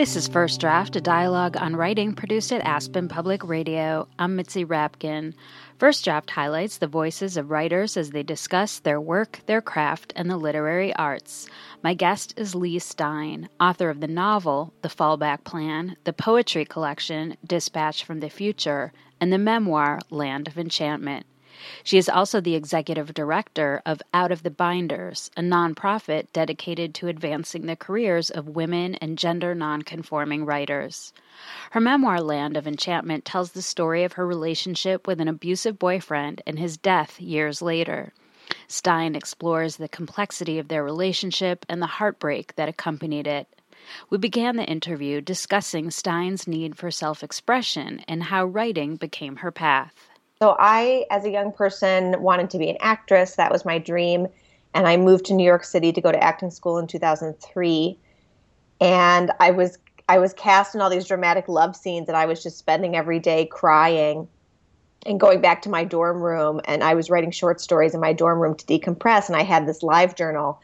This is First Draft, a dialogue on writing produced at Aspen Public Radio. I'm Mitzi Rapkin. First Draft highlights the voices of writers as they discuss their work, their craft, and the literary arts. My guest is Leigh Stein, author of the novel The Fallback Plan, the poetry collection Dispatch from the Future, and the memoir Land of Enchantment. She is also the executive director of Out of the Binders, a nonprofit dedicated to advancing the careers of women and gender nonconforming writers. Her memoir, Land of Enchantment, tells the story of her relationship with an abusive boyfriend and his death years later. Stein explores the complexity of their relationship and the heartbreak that accompanied it. We began the interview discussing Stein's need for self expression and how writing became her path. So I, as a young person, wanted to be an actress. That was my dream. And I moved to New York City to go to acting school in 2003. And I was I was cast in all these dramatic love scenes and I was just spending every day crying and going back to my dorm room and I was writing short stories in my dorm room to decompress and I had this live journal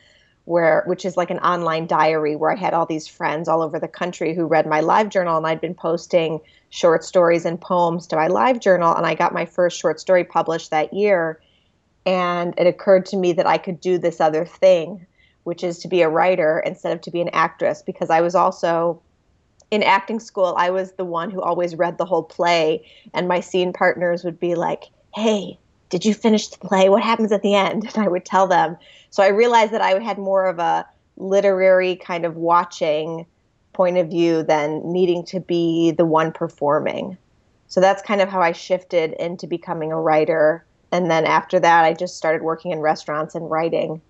where which is like an online diary where I had all these friends all over the country who read my live journal and I'd been posting short stories and poems to my live journal and I got my first short story published that year. And it occurred to me that I could do this other thing which is to be a writer instead of to be an actress because I was also in acting school I was the one who always read the whole play and my scene partners would be like hey did you finish the play? What happens at the end? And I would tell them. So I realized that I had more of a literary kind of watching point of view than needing to be the one performing. So that's kind of how I shifted into becoming a writer. And then after that, I just started working in restaurants and writing.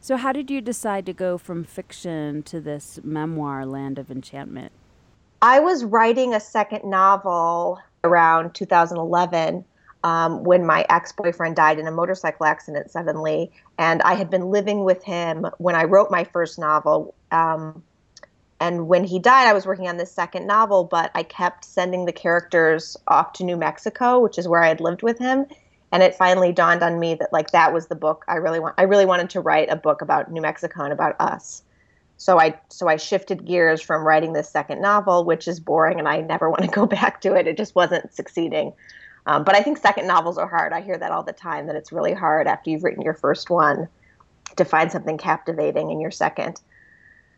So, how did you decide to go from fiction to this memoir, Land of Enchantment? I was writing a second novel around 2011 um, when my ex boyfriend died in a motorcycle accident suddenly. And I had been living with him when I wrote my first novel. Um, and when he died, I was working on this second novel, but I kept sending the characters off to New Mexico, which is where I had lived with him. And it finally dawned on me that like that was the book I really want. I really wanted to write a book about New Mexico and about us. So I so I shifted gears from writing this second novel, which is boring, and I never want to go back to it. It just wasn't succeeding. Um, but I think second novels are hard. I hear that all the time that it's really hard after you've written your first one to find something captivating in your second.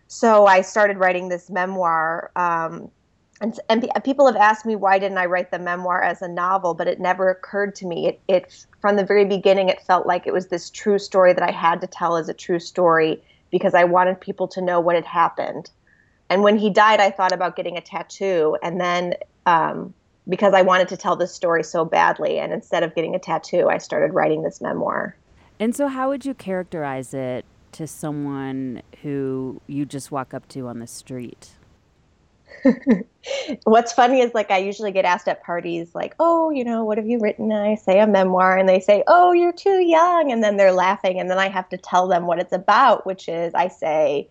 So I started writing this memoir. Um, and, and people have asked me why didn't I write the memoir as a novel, but it never occurred to me. It, it from the very beginning, it felt like it was this true story that I had to tell as a true story because I wanted people to know what had happened. And when he died, I thought about getting a tattoo, and then um, because I wanted to tell this story so badly. And instead of getting a tattoo, I started writing this memoir. And so, how would you characterize it to someone who you just walk up to on the street? What's funny is like I usually get asked at parties, like, oh, you know, what have you written? And I say a memoir, and they say, oh, you're too young. And then they're laughing. And then I have to tell them what it's about, which is I say,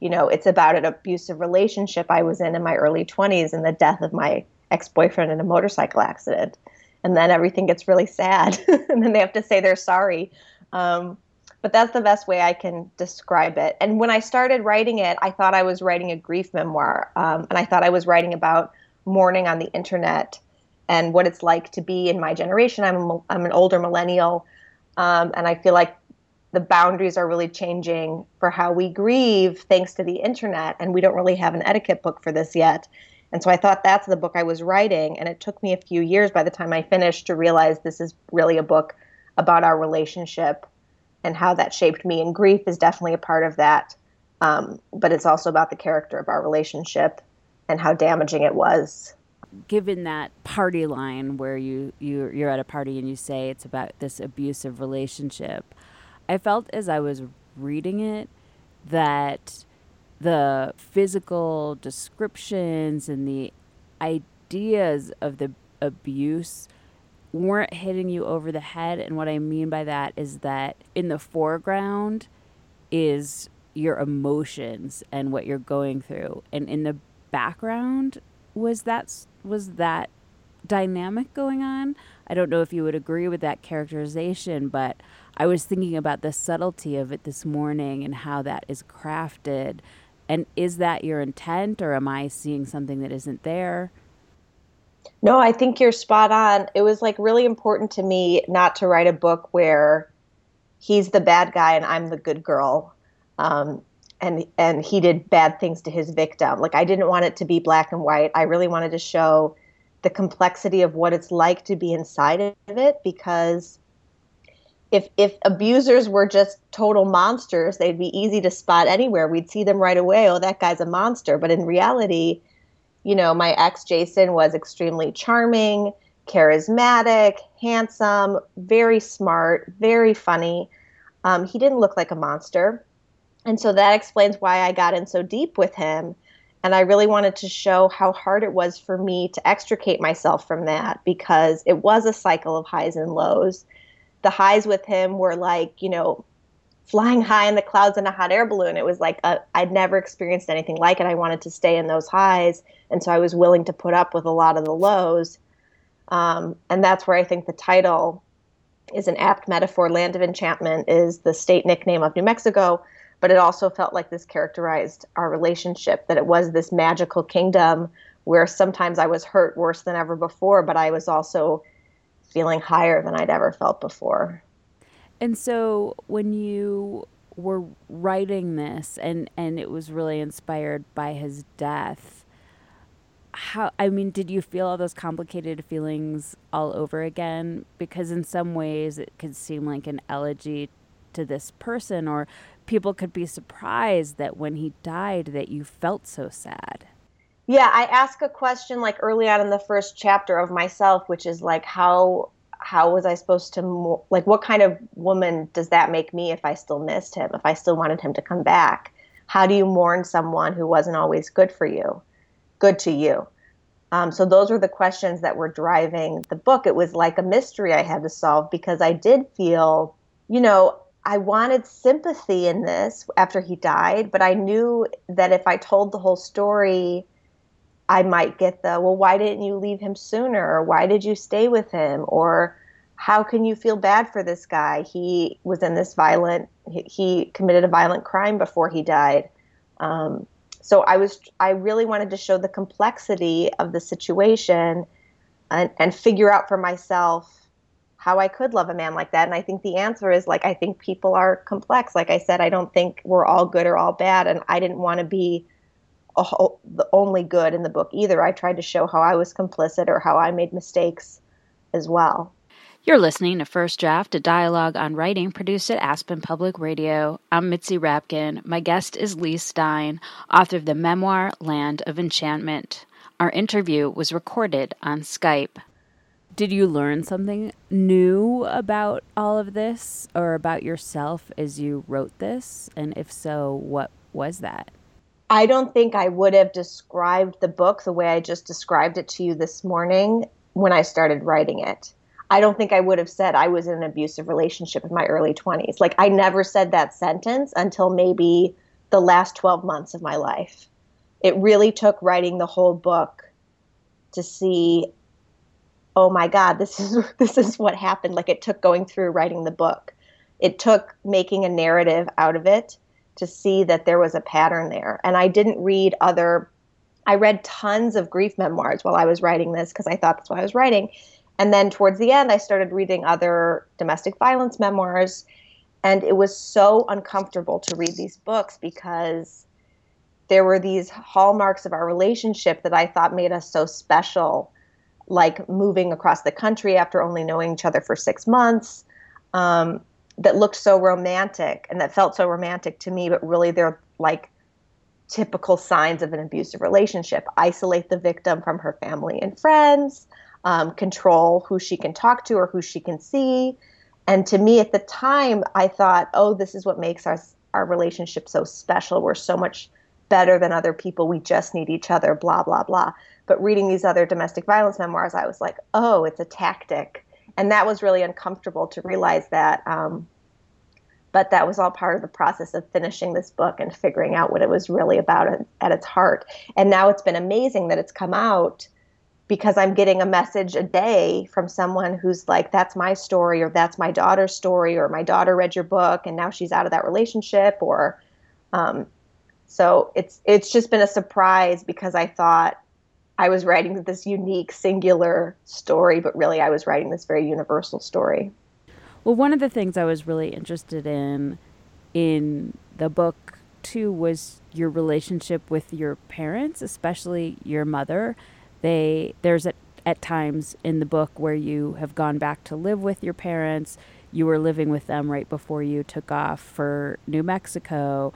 you know, it's about an abusive relationship I was in in my early 20s and the death of my ex-boyfriend in a motorcycle accident. And then everything gets really sad. And then they have to say they're sorry. Um, but that's the best way i can describe it. And when i started writing it i thought i was writing a grief memoir. Um, and i thought i was writing about mourning on the internet and what it's like to be in my generation. I'm, a, I'm an older millennial. Um, and i feel like the boundaries are really changing for how we grieve thanks to the internet. And we don't really have an etiquette book for this yet and so I thought that's the book I was writing. And it took me a few years by the time I finished to realize this is really a book about our relationship and how that shaped me. And grief is definitely a part of that. Um, but it's also about the character of our relationship and how damaging it was. Given that party line where you, you you're at a party and you say it's about this abusive relationship, I felt as I was reading it that the physical descriptions and the ideas of the abuse weren't hitting you over the head. And what I mean by that is that in the foreground is your emotions and what you're going through, and in the background was that was that dynamic going on. I don't know if you would agree with that characterization, but I was thinking about the subtlety of it this morning and how that is crafted And is that your intent, or am I seeing something that isn't there? No, I think you're spot on. It was like really important to me not to write a book where he's the bad guy and I'm the good girl. Um, and and he did bad things to his victim. Like I didn't want it to be black and white. I really wanted to show the complexity of what it's like to be inside of it because if if abusers were just total monsters, they'd be easy to spot anywhere. We'd see them right away. Oh, that guy's a monster. But in reality, you know, my ex Jason was extremely charming, charismatic, handsome, very smart, very funny. Um, he didn't look like a monster. And so that explains why I got in so deep with him. And I really wanted to show how hard it was for me to extricate myself from that because it was a cycle of highs and lows the highs with him were like, you know, flying high in the clouds in a hot air balloon. It was like i would never experienced anything like it. I wanted to stay in those highs, and so I was willing to put up with a lot of the lows. Um, and that's where I think the title is an apt metaphor. Land of Enchantment is the state nickname of New Mexico, but it also felt like this characterized our relationship that it was this magical kingdom where sometimes I was hurt worse than ever before, but I was also feeling higher than I'd ever felt before. And so when you were writing this and and it was really inspired by his death, how I mean, did you feel all those complicated feelings all over again? Because in some ways it could seem like an elegy to this person or people could be surprised that when he died that you felt so sad. Yeah, I ask a question like early on in the first chapter of myself, which is like how how was I supposed to like what kind of woman does that make me if I still missed him, if I still wanted him to come back? How do you mourn someone who wasn't always good for you, good to you? Um, so those were the questions that were driving the book. It was like a mystery I had to solve because I did feel, you know, I wanted sympathy in this after he died, but I knew that if I told the whole story I might get the, well, why didn't you leave him sooner? Or why did you stay with him? Or how can you feel bad for this guy? He was in this violent, he, committed a violent crime before he died. Um, so I was, I really wanted to show the complexity of the situation and, and figure out for myself how I could love a man like that. And I think the answer is like, I think people are complex. Like I said, I don't think we're all good or all bad. And I didn't want to be whole, the only good in the book either. I tried to show how I was complicit or how I made mistakes as well. You're listening to First Draft, a dialogue on writing produced at Aspen Public Radio. I'm Mitzi Rapkin. My guest is Leigh Stein, author of the memoir Land of Enchantment. Our interview was recorded on Skype. Did you learn something new about all of this or about yourself as you wrote this? And if so, what was that? I don't think I would have described the book the way I just described it to you this morning when I started writing it. I don't think I would have said I was in an abusive relationship in my early 20s. Like, I never said that sentence until maybe the last 12 months of my life. It really took writing the whole book to see oh my god this is this is what happened like it took going through writing the book it took making a narrative out of it to see that there was a pattern there. And I didn't read other, I read tons of grief memoirs while I was writing this because I thought that's what I was writing. And then towards the end, I started reading other domestic violence memoirs. And it was so uncomfortable to read these books because there were these hallmarks of our relationship that I thought made us so special, like moving across the country after only knowing each other for six months. Um, that looked so romantic and that felt so romantic to me, but really they're like typical signs of an abusive relationship. Isolate the victim from her family and friends, um, control who she can talk to or who she can see. And to me at the time, I thought, oh, this is what makes our, our relationship so special. We're so much better than other people. We just need each other, blah, blah, blah. But reading these other domestic violence memoirs, I was like, oh, it's a tactic and that was really uncomfortable to realize that. Um, but that was all part of the process of finishing this book and figuring out what it was really about at, its heart. And now it's been amazing that it's come out because I'm getting a message a day from someone who's like, that's my story, or that's my daughter's story, or my daughter read your book and now she's out of that relationship, or um, So it's it's just been a surprise because I thought I was writing this unique, singular story, but really I was writing this very universal story. Well, one of the things I was really interested in in the book too was your relationship with your parents, especially your mother. They there's at, at times in the book where you have gone back to live with your parents. You were living with them right before you took off for New Mexico,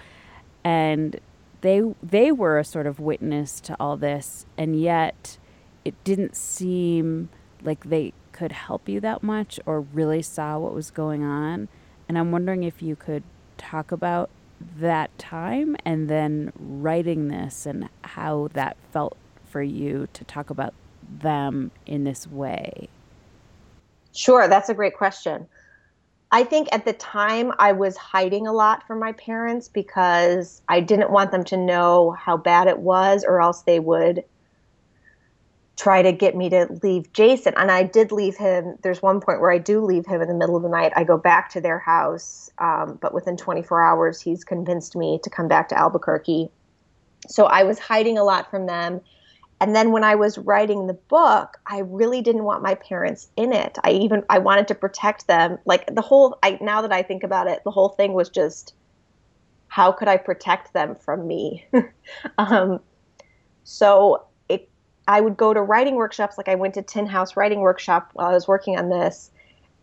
and they they were a sort of witness to all this, and yet it didn't seem like they could help you that much or really saw what was going on. And I'm wondering if you could talk about that time and then writing this and how that felt for you to talk about them in this way. Sure, that's a great question. I think at the time I was hiding a lot from my parents because I didn't want them to know how bad it was, or else they would try to get me to leave Jason. And I did leave him. There's one point where I do leave him in the middle of the night. I go back to their house, um, but within 24 hours, he's convinced me to come back to Albuquerque. So I was hiding a lot from them and then when i was writing the book i really didn't want my parents in it. I even i wanted to protect them. Like the whole i now that i think about it the whole thing was just how could i protect them from me? Um, so it i would go to writing workshops. Like i went to tin house writing workshop while i was working on this.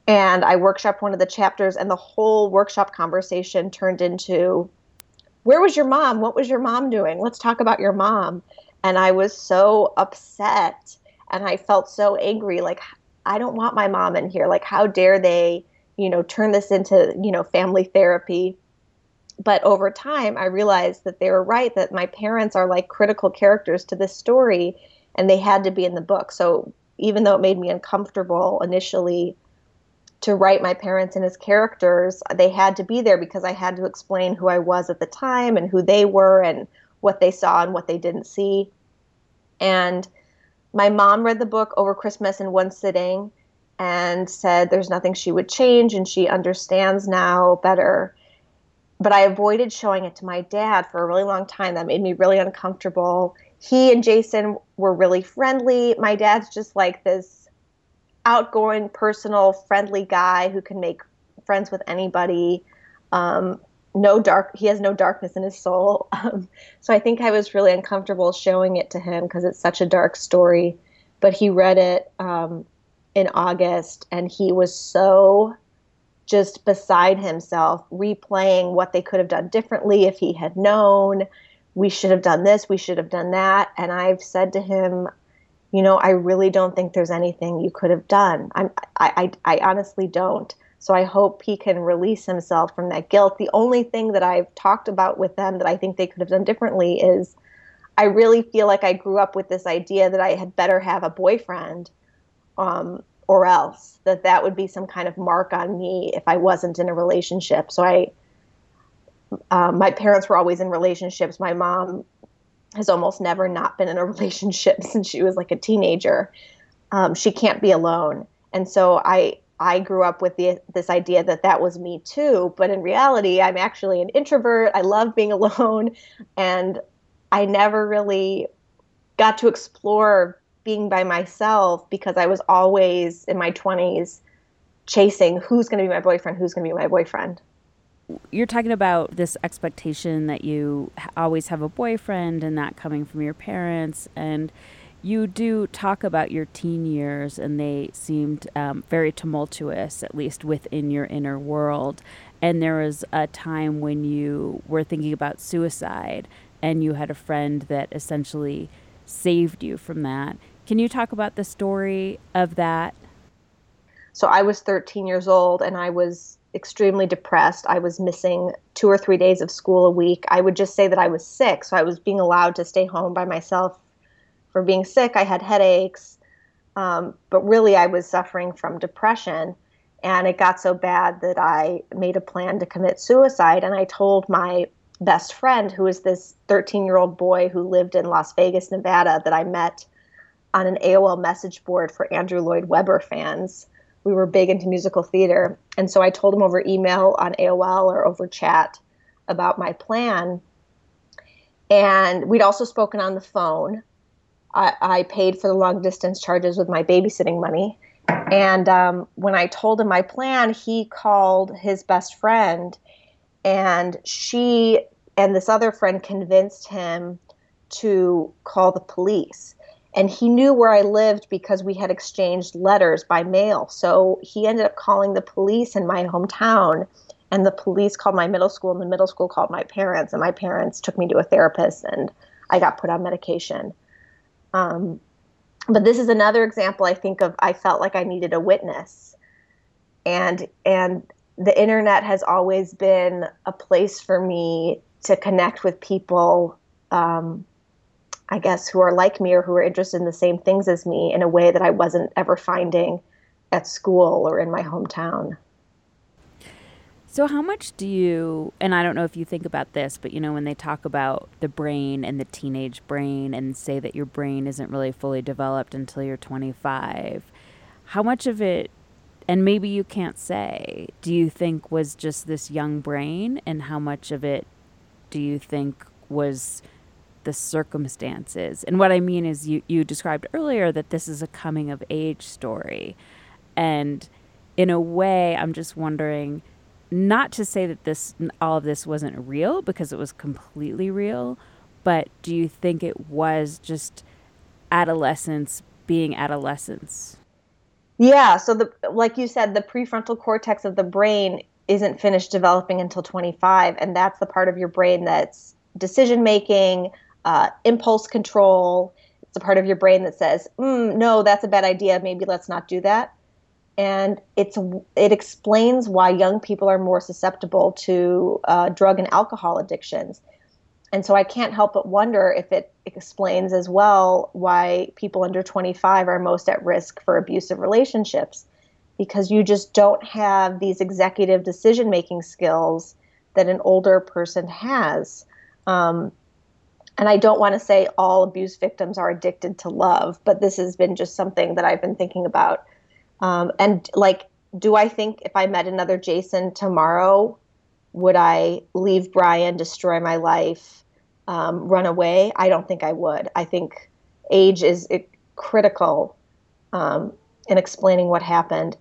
And i workshopped one of the chapters and the whole workshop conversation turned into where was your mom? What was your mom doing? Let's talk about your mom and I was so upset and I felt so angry like I don't want my mom in here. Like how dare they you know turn this into you know family therapy? But over time I realized that they were right that my parents are like critical characters to this story and they had to be in the book. So even though it made me uncomfortable initially to write my parents and as characters they had to be there because I had to explain who I was at the time and who they were and what they saw and what they didn't see. And my mom read the book over Christmas in one sitting and said there's nothing she would change and she understands now better. But I avoided showing it to my dad for a really long time. That made me really uncomfortable. He and Jason were really friendly. My dad's just like this outgoing, personal, friendly guy who can make friends with anybody. Um, no dark he has no darkness in his soul. Um, so i think i was really uncomfortable showing it to him because it's such a dark story but he read it um, in august and he was so just beside himself replaying what they could have done differently if he had known. We should have done this we should have done that. And i've said to him you know i really don't think there's anything you could have done. I'm, I, I, I honestly don't so I hope he can release himself from that guilt. The only thing that I've talked about with them that I think they could have done differently is I really feel like I grew up with this idea that I had better have a boyfriend um, or else, that that would be some kind of mark on me if I wasn't in a relationship. So I, um, my parents were always in relationships. My mom has almost never not been in a relationship since she was like a teenager. Um, she can't be alone. And so I, I grew up with the, this idea that that was me too, but in reality, I'm actually an introvert. I love being alone, and I never really got to explore being by myself because I was always in my 20s chasing who's going to be my boyfriend, who's going to be my boyfriend. You're talking about this expectation that you always have a boyfriend and that coming from your parents and you do talk about your teen years, and they seemed um, very tumultuous, at least within your inner world. And there was a time when you were thinking about suicide, and you had a friend that essentially saved you from that. Can you talk about the story of that? So I was 13 years old, and I was extremely depressed. I was missing two or three days of school a week. I would just say that I was sick, so I was being allowed to stay home by myself for being sick. I had headaches, um, but really I was suffering from depression. And it got so bad that I made a plan to commit suicide. And I told my best friend, who was this 13 year old boy who lived in Las Vegas, Nevada, that I met on an AOL message board for Andrew Lloyd Webber fans. We were big into musical theater. And so I told him over email on AOL or over chat about my plan. And we'd also spoken on the phone. I, I paid for the long distance charges with my babysitting money. And um, when I told him my plan, he called his best friend, and she and this other friend convinced him to call the police. And he knew where I lived because we had exchanged letters by mail. So he ended up calling the police in my hometown. And the police called my middle school, and the middle school called my parents. And my parents took me to a therapist, and I got put on medication. Um, but this is another example I think of I felt like I needed a witness. And and the internet has always been a place for me to connect with people um, I guess who are like me or who are interested in the same things as me in a way that I wasn't ever finding at school or in my hometown. So, how much do you, and I don't know if you think about this, but you know, when they talk about the brain and the teenage brain and say that your brain isn't really fully developed until you're 25, how much of it, and maybe you can't say, do you think was just this young brain, and how much of it do you think was the circumstances? And what I mean is, you, you described earlier that this is a coming of age story. And in a way, I'm just wondering not to say that this all of this wasn't real because it was completely real, but do you think it was just adolescence being adolescence? Yeah, so the like you said the prefrontal cortex of the brain isn't finished developing until 25 and that's the part of your brain that's decision making, uh, impulse control. It's a part of your brain that says, mm, "No, that's a bad idea. Maybe let's not do that." And it's it explains why young people are more susceptible to uh, drug and alcohol addictions. And so I can't help but wonder if it explains as well why people under 25 are most at risk for abusive relationships because you just don't have these executive decision making skills that an older person has. Um, and I don't want to say all abuse victims are addicted to love, but this has been just something that I've been thinking about um, and like, do I think if I met another Jason tomorrow, would I leave Brian, destroy my life, um, run away? I don't think I would. I think age is critical um, in explaining what happened.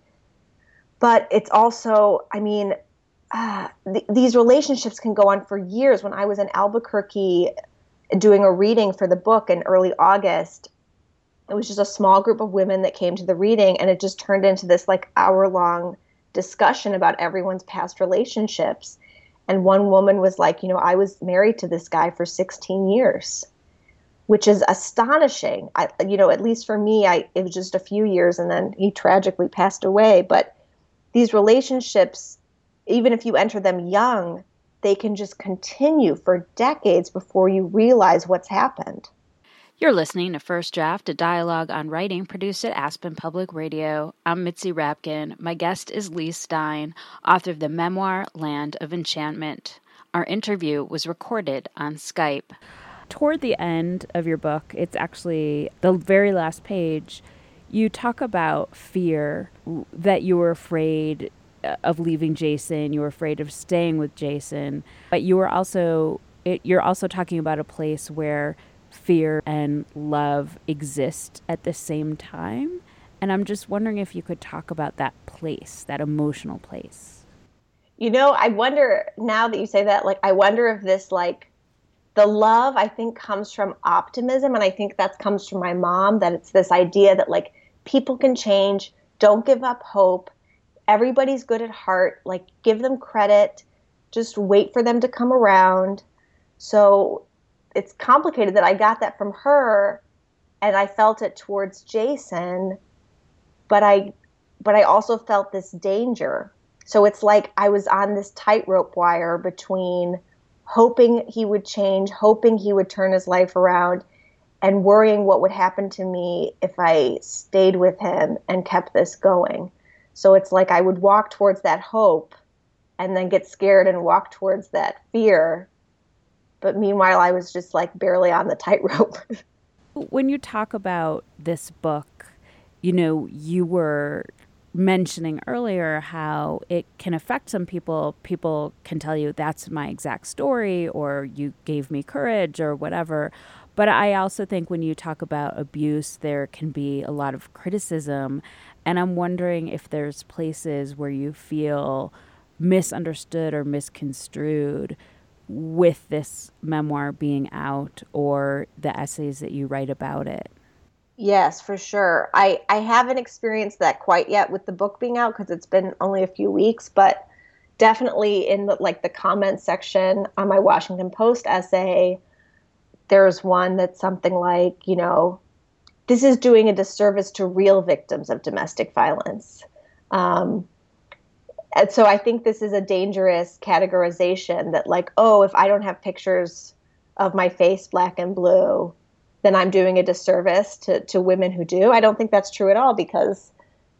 But it's also, I mean, uh, th- these relationships can go on for years. When I was in Albuquerque doing a reading for the book in early August, it was just a small group of women that came to the reading and it just turned into this like hour long discussion about everyone's past relationships. And one woman was like you know i was married to this guy for 16 years which is astonishing. I you know at least for me i it was just a few years and then he tragically passed away. But these relationships even if you enter them young they can just continue for decades before you realize what's happened you're listening to First Draft, a dialogue on writing produced at Aspen Public Radio. I'm Mitzi Rapkin. My guest is Leigh Stein, author of the memoir Land of Enchantment. Our interview was recorded on Skype. Toward the end of your book, it's actually the very last page, you talk about fear that you were afraid uh, of leaving Jason, you were afraid of staying with Jason, but you were also it, you're also talking about a place where fear and love exist at the same time. And I'm just wondering if you could talk about that place, that emotional place. You know, I wonder now that you say that, like, I wonder if this, like, the love I think comes from optimism. And I think that comes from my mom that it's this idea that, like, people can change, don't give up hope. Everybody's good at heart. Like, give them credit, just wait for them to come around. So it's complicated that I got that from her and I felt it towards Jason, but I but I also felt this danger. So it's like I was on this tightrope wire between hoping he would change, hoping he would turn his life around, and worrying what would happen to me if I stayed with him and kept this going. So it's like I would walk towards that hope and then get scared and walk towards that fear but meanwhile, I was just like barely on the tightrope. when you talk about this book, you know, you were mentioning earlier how it can affect some people. People can tell you that's my exact story, or you gave me courage, or whatever. But I also think when you talk about abuse, there can be a lot of criticism. And I'm wondering if there's places where you feel misunderstood or misconstrued with this memoir being out or the essays that you write about it. Yes, for sure. I, I haven't experienced that quite yet with the book being out because it's been only a few weeks, but definitely in the like the comment section on my Washington Post essay, there's one that's something like, you know, this is doing a disservice to real victims of domestic violence. Um, and so I think this is a dangerous categorization that, like, oh, if I don't have pictures of my face black and blue, then I'm doing a disservice to, to women who do. I don't think that's true at all because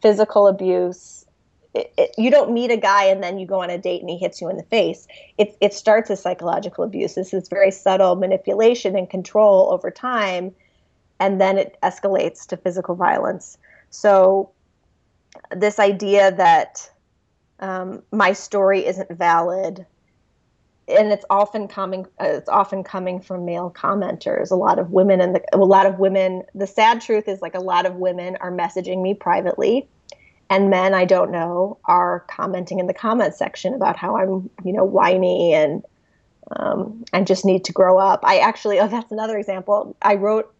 physical abuse, it, it, you don't meet a guy and then you go on a date and he hits you in the face. It, it starts as psychological abuse. This is very subtle manipulation and control over time, and then it escalates to physical violence. So, this idea that um, my story isn't valid. And it's often coming uh, it's often coming from male commenters. A lot of women and a lot of women the sad truth is like a lot of women are messaging me privately. And men i don't know are commenting in the comment section about how i'm you know whiny and um, and just need to grow up. I actually oh that's another example. I wrote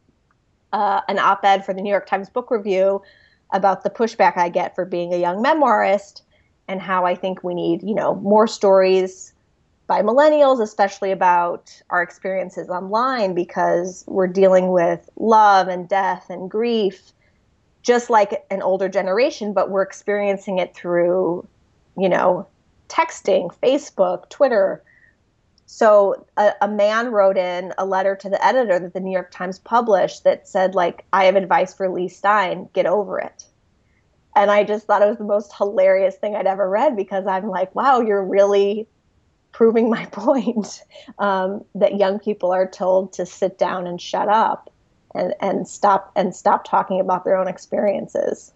uh, an op-ed for the new york times book review about the pushback i get for being a young memoirist and how i think we need you know more stories by millennials, especially about our experiences online, because we're dealing with love and death and grief, just like an older generation, but we're experiencing it through, you know, texting, Facebook, Twitter. So a, a man wrote in a letter to the editor that the New York Times published that said, like, I have advice for Leigh Stein, get over it. And I just thought it was the most hilarious thing I'd ever read because I'm like, wow, you're really proving my point um, that young people are told to sit down and shut up and, and stop and stop talking about their own experiences.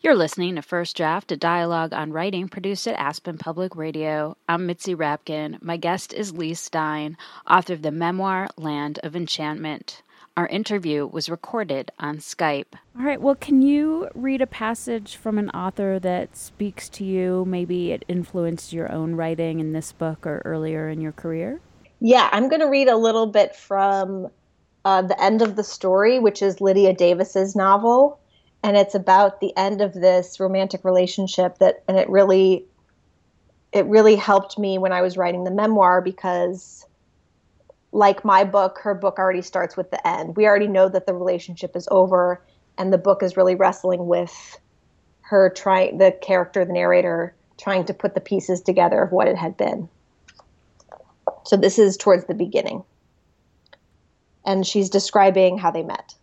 You're listening to First Draft, a dialogue on writing produced at Aspen Public Radio. I'm Mitzi Rapkin. My guest is Leigh Stein, author of the memoir Land of Enchantment. Our interview was recorded on Skype. All right, well, can you read a passage from an author that speaks to you? Maybe it influenced your own writing in this book or earlier in your career? Yeah, I'm going to read a little bit from uh, The End of the Story, which is Lydia Davis's novel. And it's about the end of this romantic relationship that, and it really, it really helped me when I was writing the memoir because like my book, her book already starts with the end. We already know that the relationship is over, and the book is really wrestling with her trying, the character, the narrator, trying to put the pieces together of what it had been. So this is towards the beginning. And she's describing how they met.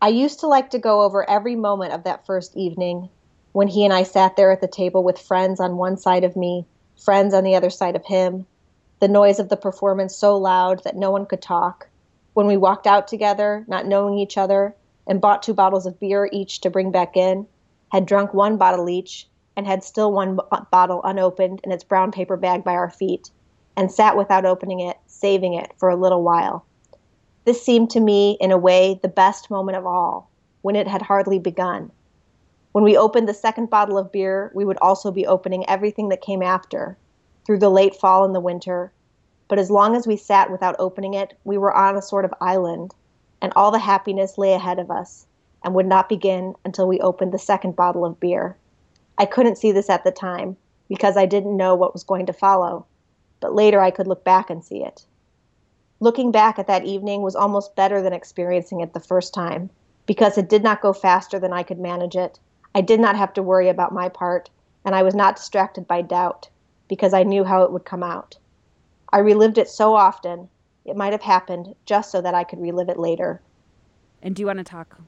I used to like to go over every moment of that first evening when he and I sat there at the table with friends on one side of me, friends on the other side of him the noise of the performance so loud that no one could talk. When we walked out together, not knowing each other, and bought two bottles of beer each to bring back in, had drunk one bottle each, and had still one bottle unopened in its brown paper bag by our feet, and sat without opening it, saving it for a little while. This seemed to me, in a way, the best moment of all, when it had hardly begun. When we opened the second bottle of beer, we would also be opening everything that came after through the late fall and the winter. But as long as we sat without opening it, we were on a sort of island, and all the happiness lay ahead of us and would not begin until we opened the second bottle of beer. I couldn't see this at the time because I didn't know what was going to follow, but later I could look back and see it. Looking back at that evening was almost better than experiencing it the first time because it did not go faster than I could manage it. I did not have to worry about my part, and I was not distracted by doubt because I knew how it would come out. I relived it so often, it might have happened just so that I could relive it later. And do you want to talk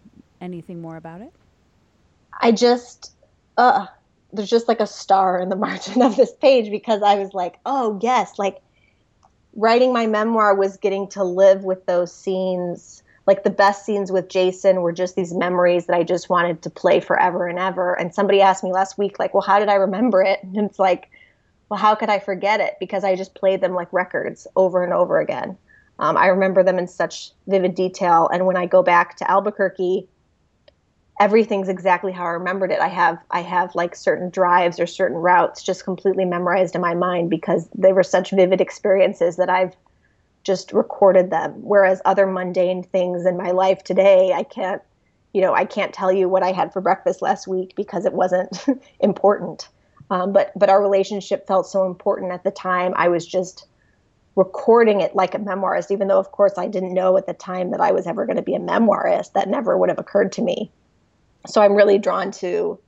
anything more about it? I just, uh, there's just like a star in the margin of this page because I was like, oh, yes, like writing my memoir was getting to live with those scenes like the best scenes with Jason were just these memories that I just wanted to play forever and ever. And somebody asked me last week, like, well, how did I remember it? And it's like, well, how could I forget it? Because I just played them like records over and over again. Um, I remember them in such vivid detail. And when I go back to Albuquerque, everything's exactly how I remembered it. I have I have like certain drives or certain routes just completely memorized in my mind because they were such vivid experiences that I've just recorded them. Whereas other mundane things in my life today, I can't, you know, I can't tell you what I had for breakfast last week because it wasn't important. Um, but but our relationship felt so important at the time. I was just recording it like a memoirist, even though of course I didn't know at the time that I was ever going to be a memoirist. That never would have occurred to me. So I'm really drawn to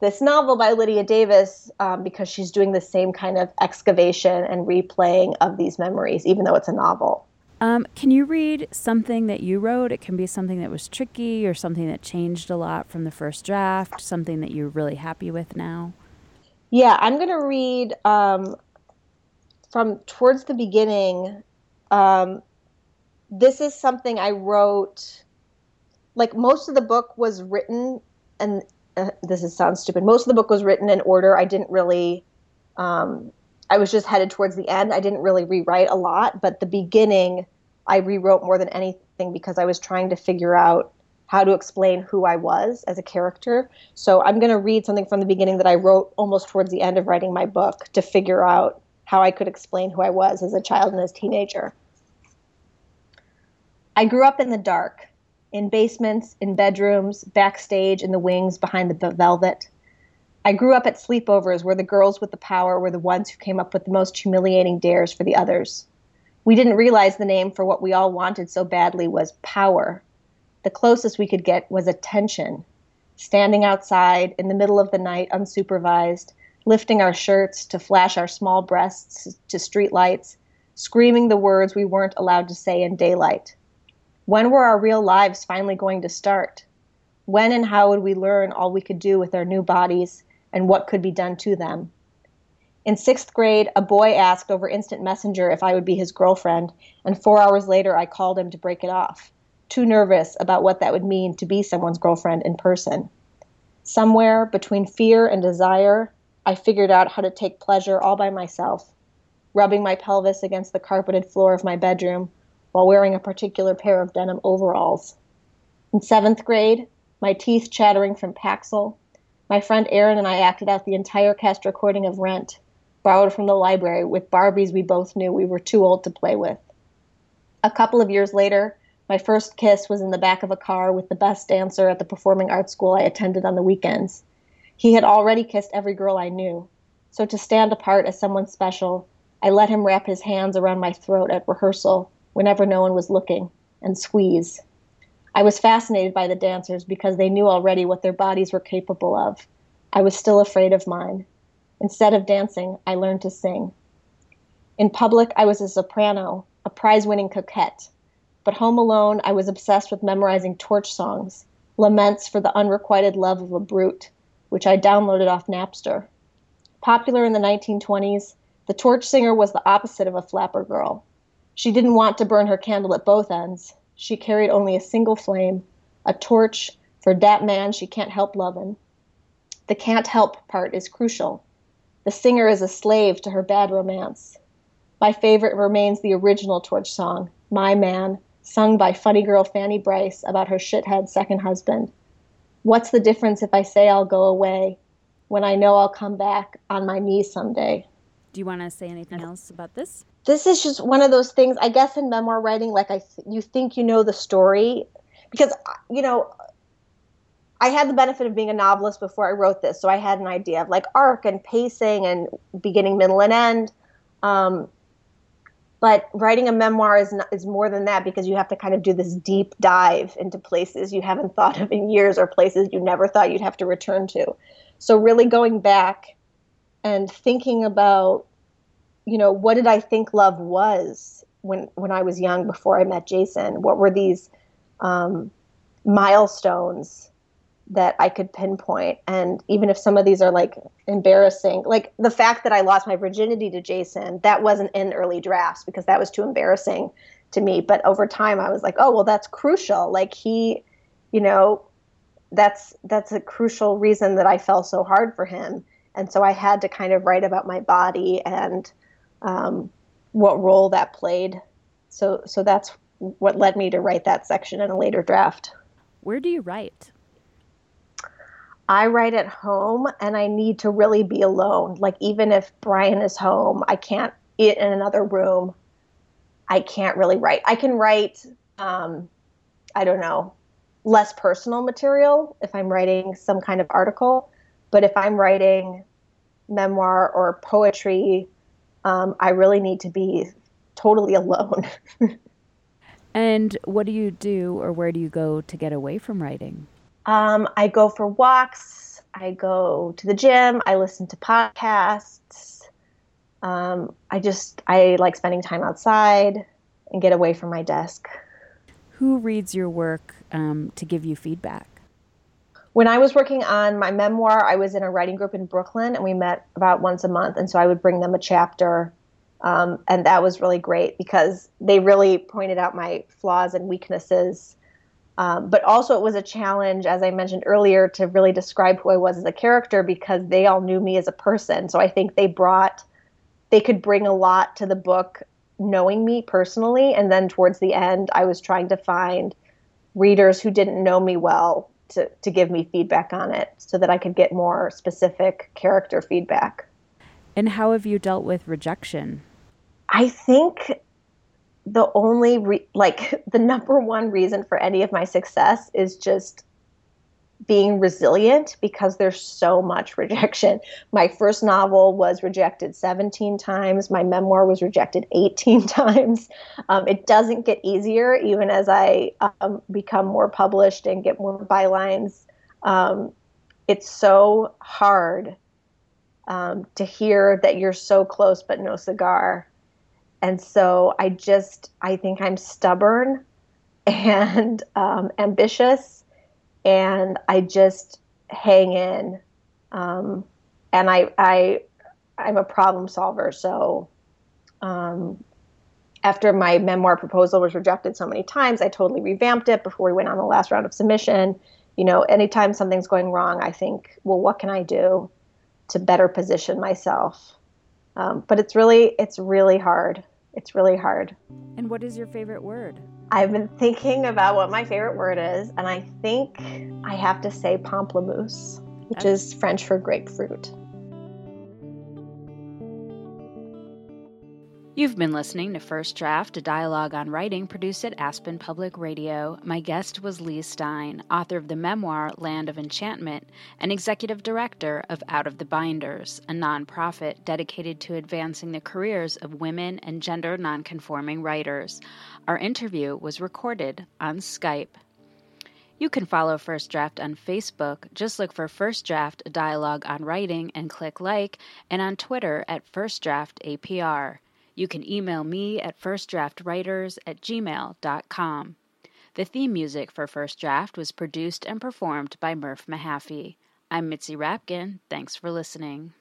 this novel by Lydia Davis um, because she's doing the same kind of excavation and replaying of these memories, even though it's a novel. Um, can you read something that you wrote? It can be something that was tricky or something that changed a lot from the first draft, something that you're really happy with now. Yeah, I'm going to read um, from towards the beginning. Um, this is something I wrote. Like most of the book was written and uh, this is sounds stupid. Most of the book was written in order. I didn't really. Um, I was just headed towards the end. I didn't really rewrite a lot, but the beginning I rewrote more than anything because I was trying to figure out how to explain who I was as a character. So I'm going to read something from the beginning that I wrote almost towards the end of writing my book to figure out how I could explain who I was as a child and as a teenager. I grew up in the dark in basements, in bedrooms, backstage, in the wings, behind the velvet. I grew up at sleepovers where the girls with the power were the ones who came up with the most humiliating dares for the others. We didn't realize the name for what we all wanted so badly was power. The closest we could get was attention. Standing outside in the middle of the night, unsupervised, lifting our shirts to flash our small breasts to streetlights, screaming the words we weren't allowed to say in daylight. When were our real lives finally going to start? When and how would we learn all we could do with our new bodies and what could be done to them? In sixth grade, a boy asked over instant messenger if I would be his girlfriend, and four hours later, I called him to break it off, too nervous about what that would mean to be someone's girlfriend in person. Somewhere between fear and desire, I figured out how to take pleasure all by myself, rubbing my pelvis against the carpeted floor of my bedroom while wearing a particular pair of denim overalls. In seventh grade, my teeth chattering from Paxil, my friend Aaron and I acted out the entire cast recording of Rent, borrowed from the library with Barbies we both knew we were too old to play with. A couple of years later, my first kiss was in the back of a car with the best dancer at the performing arts school I attended on the weekends. He had already kissed every girl I knew, so to stand apart as someone special, I let him wrap his hands around my throat at rehearsal whenever no one was looking and squeeze. I was fascinated by the dancers because they knew already what their bodies were capable of. I was still afraid of mine. Instead of dancing, I learned to sing. In public, I was a soprano, a prize winning coquette. But home alone, I was obsessed with memorizing torch songs, laments for the unrequited love of a brute, which I downloaded off Napster. Popular in the 1920s, the torch singer was the opposite of a flapper girl. She didn't want to burn her candle at both ends. She carried only a single flame, a torch for that man she can't help lovin'. The can't help part is crucial. The singer is a slave to her bad romance. My favorite remains the original torch song, My Man, sung by funny girl Fanny Brice about her shithead second husband. What's the difference if I say I'll go away when I know I'll come back on my knees someday? Do you want to say anything else about this? this is just one of those things i guess in memoir writing like i th- you think you know the story because you know i had the benefit of being a novelist before i wrote this so i had an idea of like arc and pacing and beginning middle and end um, but writing a memoir is not, is more than that because you have to kind of do this deep dive into places you haven't thought of in years or places you never thought you'd have to return to so really going back and thinking about you know, what did I think love was when when I was young before I met Jason? What were these um, milestones that I could pinpoint? And even if some of these are like embarrassing, like the fact that I lost my virginity to Jason, that wasn't in early drafts because that was too embarrassing to me. But over time, I was like, oh, well, that's crucial. Like he, you know, that's that's a crucial reason that I fell so hard for him. And so I had to kind of write about my body and um, what role that played. So so that's what led me to write that section in a later draft. Where do you write? I write at home and I need to really be alone. Like even if Brian is home, I can't eat in another room. I can't really write. I can write um, I don't know, less personal material if I'm writing some kind of article. But if I'm writing memoir or poetry, um, I really need to be totally alone. and what do you do or where do you go to get away from writing? Um, I go for walks. I go to the gym. I listen to podcasts. Um, I just, I like spending time outside and get away from my desk. Who reads your work um, to give you feedback? When I was working on my memoir, I was in a writing group in Brooklyn and we met about once a month. And so I would bring them a chapter. Um, and that was really great because they really pointed out my flaws and weaknesses um, but also, it was a challenge, as I mentioned earlier, to really describe who I was as a character because they all knew me as a person. So I think they brought, they could bring a lot to the book knowing me personally. And then towards the end, I was trying to find readers who didn't know me well to, to give me feedback on it so that I could get more specific character feedback. And how have you dealt with rejection? I think the only re- like the number one reason for any of my success is just being resilient because there's so much rejection. My first novel was rejected 17 times. My memoir was rejected 18 times. Um, it doesn't get easier even as I um, become more published and get more bylines. Um, it's so hard um, to hear that you're so close but no cigar and so I just I think I'm stubborn and um, ambitious, and I just hang in. Um, and I I I'm a problem solver. So um, after my memoir proposal was rejected so many times, I totally revamped it before we went on the last round of submission. You know, anytime something's going wrong, I think, well, what can I do to better position myself? Um, but it's really it's really hard it's really hard. And what is your favorite word? I've been thinking about what my favorite word is, and I think I have to say pamplemousse, which okay. is French for grapefruit. You've been listening to First Draft, a dialogue on writing produced at Aspen Public Radio. My guest was Leigh Stein, author of the memoir Land of Enchantment and executive director of Out of the Binders, a nonprofit dedicated to advancing the careers of women and gender nonconforming writers. Our interview was recorded on Skype. You can follow First Draft on Facebook. Just look for First Draft, a dialogue on writing, and click like, and on Twitter at First Draft APR. You can email me at firstdraftwriters at gmail.com. The theme music for First Draft was produced and performed by Murph Mahaffey. I'm Mitzi Rapkin. Thanks for listening.